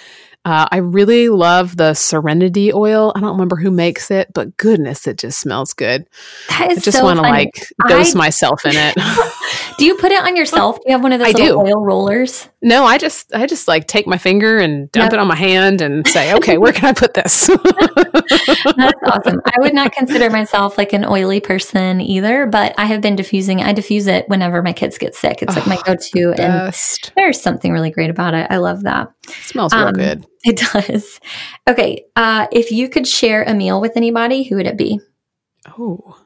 [SPEAKER 2] uh, I really love the Serenity oil. I don't remember who makes it, but goodness, it just smells good.
[SPEAKER 1] That
[SPEAKER 2] I just
[SPEAKER 1] so
[SPEAKER 2] want to like dose
[SPEAKER 1] I-
[SPEAKER 2] myself in it. [laughs]
[SPEAKER 1] Do you put it on yourself? Do you have one of those
[SPEAKER 2] I
[SPEAKER 1] little
[SPEAKER 2] do.
[SPEAKER 1] oil rollers?
[SPEAKER 2] no, I just I just like take my finger and dump
[SPEAKER 1] Yep.
[SPEAKER 2] it on my hand and say, okay, where can I put this? [laughs]
[SPEAKER 1] That's awesome. I would not [laughs] consider myself like an oily person either, but I have been diffusing. I diffuse it whenever my kids get sick. It's like my
[SPEAKER 2] Oh,
[SPEAKER 1] go-to, and there's something really great about it. I love that.
[SPEAKER 2] It smells real
[SPEAKER 1] Um,
[SPEAKER 2] good. [laughs]
[SPEAKER 1] It does. Okay, uh, if you could share a meal with anybody, who would it be?
[SPEAKER 2] Oh.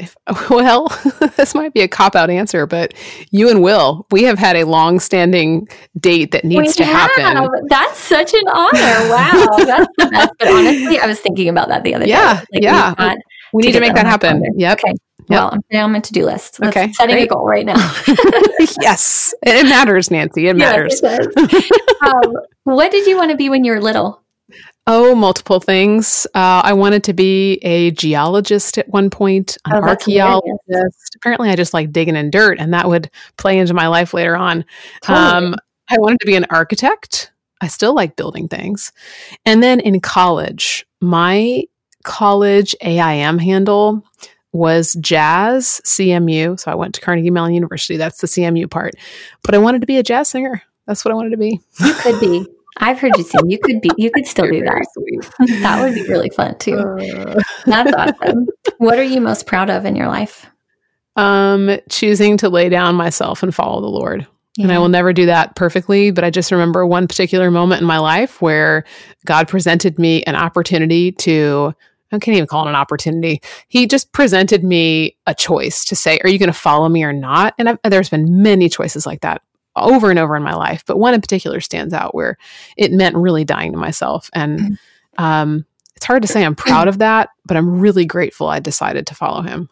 [SPEAKER 2] If, [laughs] well, [laughs] this might be a cop out answer, but you and Will, we have had a long standing date that needs
[SPEAKER 1] We
[SPEAKER 2] to happen.
[SPEAKER 1] That's such an honor. Wow, that's the best. But honestly, I was thinking about that the other
[SPEAKER 2] Yeah,
[SPEAKER 1] day. Like,
[SPEAKER 2] yeah.
[SPEAKER 1] we've
[SPEAKER 2] We need to
[SPEAKER 1] get
[SPEAKER 2] make
[SPEAKER 1] that
[SPEAKER 2] that
[SPEAKER 1] on my
[SPEAKER 2] happen. Yep.
[SPEAKER 1] Okay. Well, I'm it on my to-do list. Let's
[SPEAKER 2] Okay,
[SPEAKER 1] setting a goal right now. [laughs] [laughs]
[SPEAKER 2] yes. It matters, Nancy. It matters.
[SPEAKER 1] Yes, it um, what did you want to be when you were little?
[SPEAKER 2] Oh, multiple things. Uh, I wanted to be a geologist at one point, an
[SPEAKER 1] Oh, that's
[SPEAKER 2] archaeologist. Apparently, I just like digging in dirt, and that would play into my life later on.
[SPEAKER 1] Totally.
[SPEAKER 2] Um, I wanted to be an architect. I still like building things. And then in college, my college AIM handle was jazz CMU. So I went to Carnegie Mellon University. That's the CMU part. But I wanted to be a jazz singer. That's what I wanted to be.
[SPEAKER 1] You could be. I've heard you sing. You could be. You could still do that. That would be really fun too.
[SPEAKER 2] Uh,
[SPEAKER 1] That's awesome. What are you most proud of in your life?
[SPEAKER 2] um, choosing to lay down myself and follow the Lord. And I will never do that perfectly, but I just remember one particular moment in my life where God presented me an opportunity to, I can't even call it an opportunity. He just presented me a choice to say, Are you going to follow me or not? And I've, there's been many choices like that over and over in my life, but one in particular stands out where it meant really dying to myself. And um, it's hard to say I'm proud of that, but I'm really grateful I decided to follow him.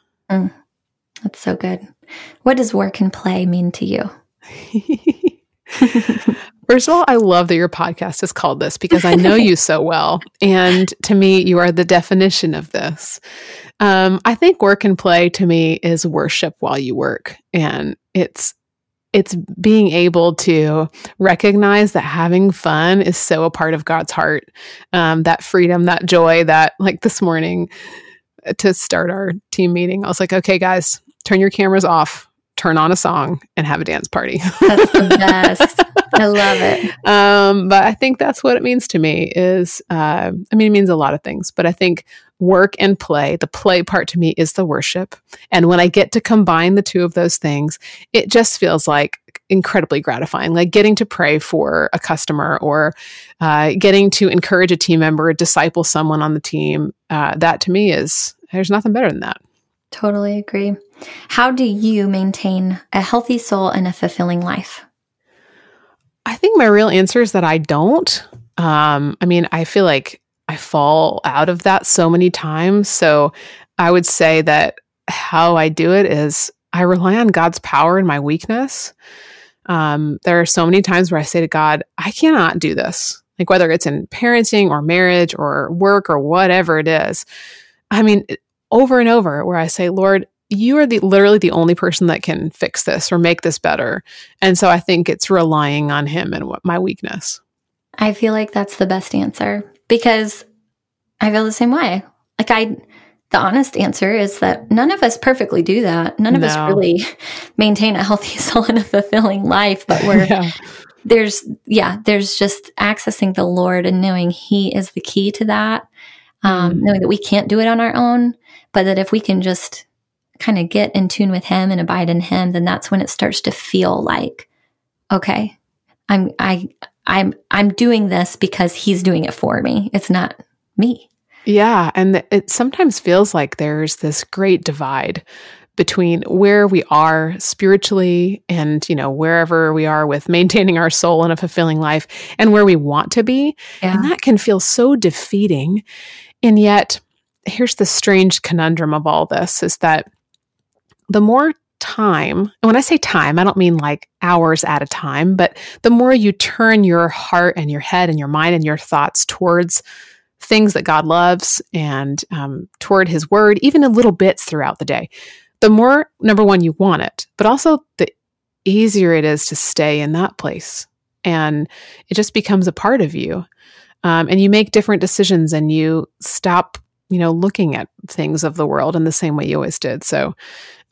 [SPEAKER 1] That's so good. What does work and play mean to you? [laughs]
[SPEAKER 2] First of all, I love that your podcast is called this because I know you so [laughs] well. And to me, you are the definition of this. Um, I think work and play to me is worship while you work. And it's it's being able to recognize that having fun is so a part of God's heart. Um, that freedom, that joy, that like this morning uh, to start our team meeting, I was like, okay, guys, turn your cameras off, turn on a song, and have a dance party.
[SPEAKER 1] That's the best. [laughs] I love it. [laughs]
[SPEAKER 2] Um, but I think that's what it means to me is, uh, I mean, it means a lot of things, but I think work and play, the play part to me is the worship. And when I get to combine the two of those things, it just feels like incredibly gratifying, like getting to pray for a customer or uh, getting to encourage a team member, disciple someone on the team. Uh, that to me is, there's nothing better than that.
[SPEAKER 1] Totally agree. How do you maintain a healthy soul and a fulfilling life?
[SPEAKER 2] I think my real answer is that I don't. Um, I mean, I feel like I fall out of that so many times. So I would say that how I do it is I rely on God's power in my weakness. Um, there are so many times where I say to God, I cannot do this. Like whether it's in parenting or marriage or work or whatever it is. I mean, over and over where I say, Lord, you are the literally the only person that can fix this or make this better. And so I think it's relying on him and what my weakness.
[SPEAKER 1] I feel like that's the best answer because I feel the same way. Like I the honest answer is that none of us perfectly do that. None of no. us really [laughs] maintain a healthy [laughs] soul and a fulfilling life, but we're [laughs] yeah. there's yeah, there's just accessing the Lord and knowing he is the key to that. Um, mm. knowing that we can't do it on our own, but that if we can just kind of get in tune with him and abide in him, then that's when it starts to feel like, okay, I'm, I, I'm, I'm doing this because he's doing it for me. It's not me.
[SPEAKER 2] Yeah. And it sometimes feels like there's this great divide between where we are spiritually and you know wherever we are with maintaining our soul and a fulfilling life and where we want to be yeah. and that can feel so defeating and yet here's the strange conundrum of all this is that the more time, and when I say time, I don't mean like hours at a time, but the more you turn your heart and your head and your mind and your thoughts towards things that God loves and um, toward His Word, even in little bits throughout the day, the more, number one, you want it, but also the easier it is to stay in that place. And it just becomes a part of you. Um, and you make different decisions and you stop you know, looking at things of the world in the same way you always did. So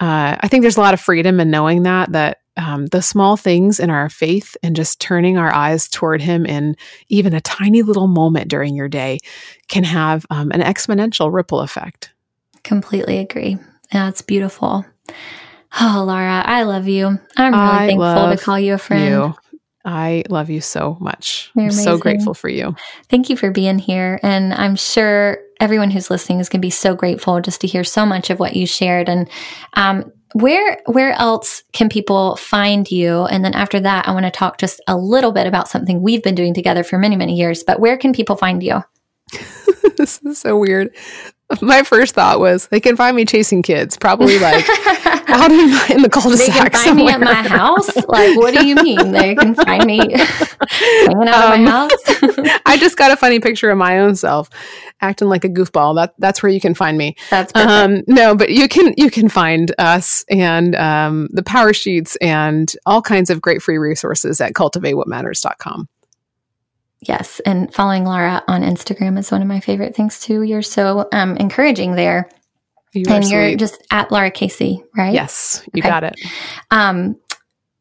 [SPEAKER 2] uh, I think there's a lot of freedom in knowing that, that um, the small things in our faith and just turning our eyes toward Him in even a tiny little moment during your day can have um, an exponential ripple effect.
[SPEAKER 1] Completely agree. That's beautiful. Oh, Lara, I love you. I'm really I thankful to call you a friend. You.
[SPEAKER 2] I love you so much. I'm so grateful for you.
[SPEAKER 1] Thank you for being here. And I'm sure everyone who's listening is going to be so grateful just to hear so much of what you shared. And um, where where else can people find you? And then after that, I want to talk just a little bit about something we've been doing together for many many years. But where can people find you? [laughs]
[SPEAKER 2] this is so weird [laughs] my first thought was they can find me chasing kids, probably like [laughs] out in, in the cul-de-sac. They can
[SPEAKER 1] find
[SPEAKER 2] somewhere.
[SPEAKER 1] me at my house. Like, what do you mean? They can find me [laughs] hanging out um, my house.
[SPEAKER 2] I just got a funny picture of my own self acting like a goofball. That that's where you can find me.
[SPEAKER 1] That's um,
[SPEAKER 2] no, but you can you can find us and um, the PowerSheets and all kinds of great free resources at cultivatewhatmatters.com.
[SPEAKER 1] And following Lara on Instagram is one of my favorite things too. You're so um, encouraging there. You and you're just at Lara Casey, right?
[SPEAKER 2] Yes, you okay. got it. Um,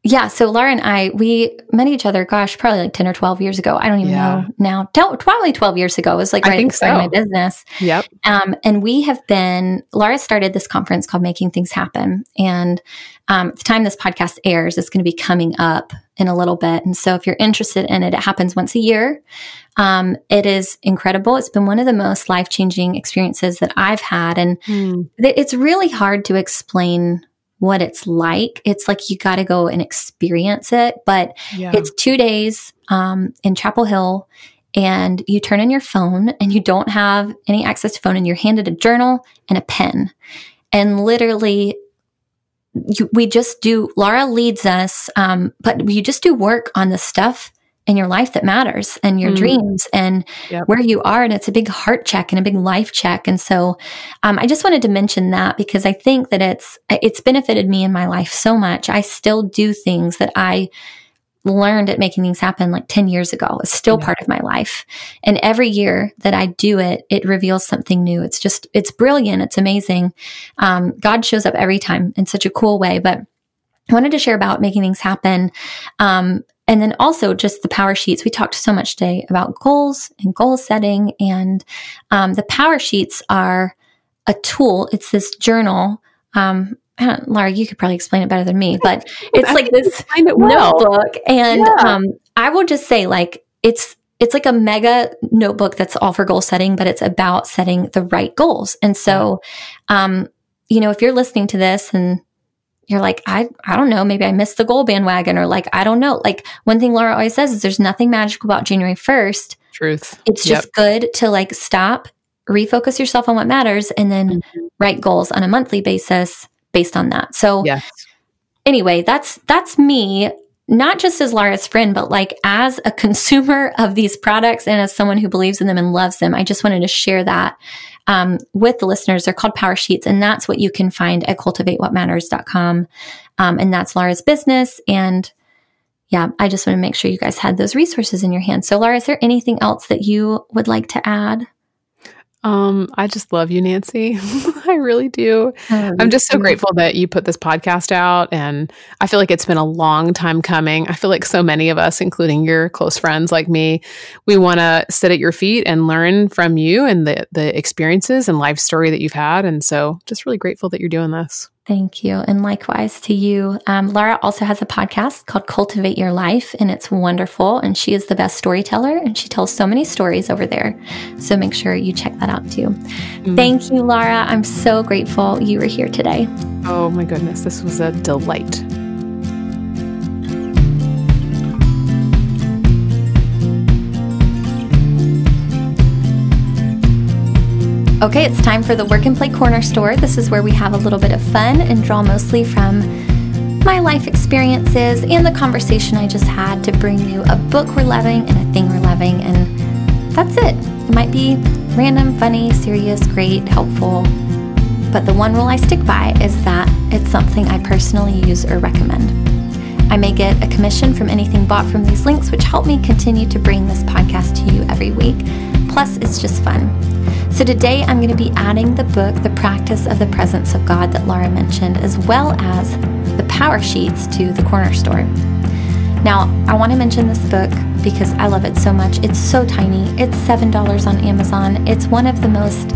[SPEAKER 1] yeah. So Lara and I, we met each other, gosh, probably like 10 or 12 years ago. I don't even yeah. know now. Probably 12 years ago. It was like right at the start so. of my business.
[SPEAKER 2] Yep.
[SPEAKER 1] Um, and we have been, Lara started this conference called Making Things Happen. And um, the time this podcast airs, it's going to be coming up in a little bit. And so if you're interested in it, it happens once a year. Um, it is incredible. It's been one of the most life changing experiences that I've had. And mm. th- it's really hard to explain what it's like. It's like you got to go and experience it. But yeah. it's two days um, in Chapel Hill, and you turn in your phone, and you don't have any access to phone, and you're handed a journal and a pen. And literally, you, we just do, Lara leads us, um, but we just do work on the stuff in your life that matters and your mm. dreams and yep. where you are. And it's a big heart check and a big life check. And so um, I just wanted to mention that because I think that it's it's benefited me in my life so much. I still do things that I learned at making things happen like 10 years ago. It's still yeah. part of my life. And every year that I do it, it reveals something new. It's just, it's brilliant. It's amazing. Um, God shows up every time in such a cool way. But I wanted to share about making things happen. Um, and then also just the PowerSheets. We talked so much today about goals and goal setting. And um, the PowerSheets are a tool, it's this journal. Um, Lara, you could probably explain it better than me, [laughs] but it's like this it well. notebook. And yeah. um, I will just say, like, it's it's like a mega notebook that's all for goal setting, but it's about setting the right goals. And so, um, you know, if you're listening to this and you're like, I, I don't know, maybe I missed the goal bandwagon or like, I don't know. Like one thing Lara always says is there's nothing magical about January 1st.
[SPEAKER 2] Truth.
[SPEAKER 1] It's just yep. good to like stop, refocus yourself on what matters and then mm-hmm. write goals on a monthly basis based on that. So yes. anyway, that's, that's me not just as Lara's friend, but like as a consumer of these products and as someone who believes in them and loves them, I just wanted to share that um, with the listeners. They're called PowerSheets, and that's what you can find at cultivatewhatmatters.com. Um, and that's Lara's business. And yeah, I just want to make sure you guys had those resources in your hands. So, Lara, is there anything else that you would like to add?
[SPEAKER 2] Um, I just love you, Nancy. [laughs] I really do. Oh, I'm just so grateful that you put this podcast out. And I feel like it's been a long time coming. I feel like so many of us, including your close friends like me, we want to sit at your feet and learn from you and the, the experiences and life story that you've had. And so just really grateful that you're doing this.
[SPEAKER 1] Thank you. And likewise to you. Um, Lara also has a podcast called Cultivate Your Life, and it's wonderful. And she is the best storyteller, and she tells so many stories over there. So make sure you check that out too. Mm-hmm. Thank you, Lara. I'm so grateful you were here today.
[SPEAKER 2] Oh, my goodness. This was a delight.
[SPEAKER 1] Okay, it's time for the Work and Play Corner Store. This is where we have a little bit of fun and draw mostly from my life experiences and the conversation I just had to bring you a book we're loving and a thing we're loving. And that's it. It might be random, funny, serious, great, helpful. But the one rule I stick by is that it's something I personally use or recommend. I may get a commission from anything bought from these links, which help me continue to bring this podcast to you every week. Plus, it's just fun. So today I'm going to be adding the book, The Practice of the Presence of God, that Lara mentioned, as well as the PowerSheets to the corner store. Now, I want to mention this book because I love it so much. It's so tiny. It's $7 on Amazon. It's one of the most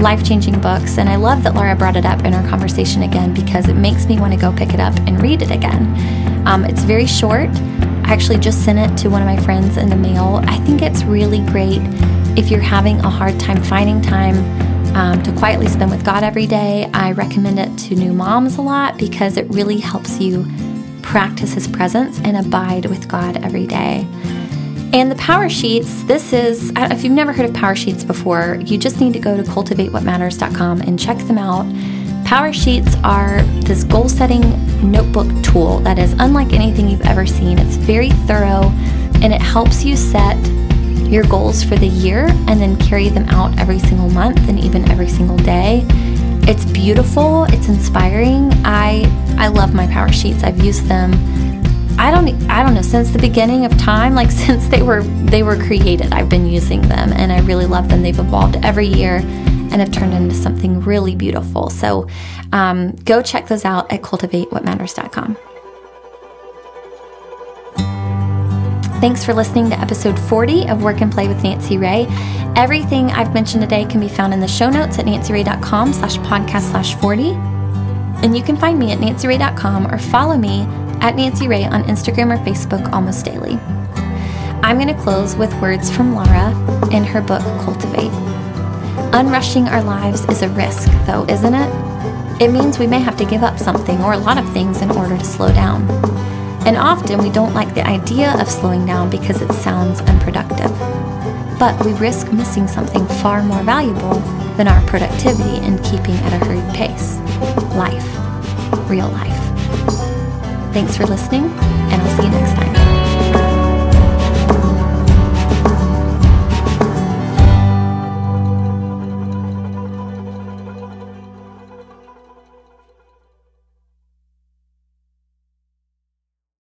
[SPEAKER 1] life changing books, and I love that Lara brought it up in our conversation again because it makes me want to go pick it up and read it again. Um, it's very short. Actually just sent it to one of my friends in the mail. I think it's really great if you're having a hard time finding time um, to quietly spend with God every day, I recommend it to new moms a lot because it really helps you practice His presence and abide with God every day. And the PowerSheets, this is, if you've never heard of PowerSheets before, you just need to go to cultivatewhatmatters.com and check them out. PowerSheets are this goal setting notebook tool that is unlike anything you've ever seen. It's very thorough and it helps you set your goals for the year and then carry them out every single month and even every single day. It's beautiful, it's inspiring. I I love my PowerSheets. I've used them I don't I don't know since the beginning of time, like [laughs] since they were they were created. I've been using them and I really love them. They've evolved every year and have turned into something really beautiful. So um, go check those out at cultivatewhatmatters.com. Thanks for listening to episode 40 of Work and Play with Nancy Ray. Everything I've mentioned today can be found in the show notes at nancyray.com slash podcast slash 40. And you can find me at nancyray.com or follow me at Nancy Ray on Instagram or Facebook almost daily. I'm going to close with words from Lara in her book, Cultivate. Unrushing our lives is a risk, though, isn't it? It means we may have to give up something or a lot of things in order to slow down. And often we don't like the idea of slowing down because it sounds unproductive. But we risk missing something far more valuable than our productivity in keeping at a hurried pace life, real life. Thanks for listening, and I'll see you next time.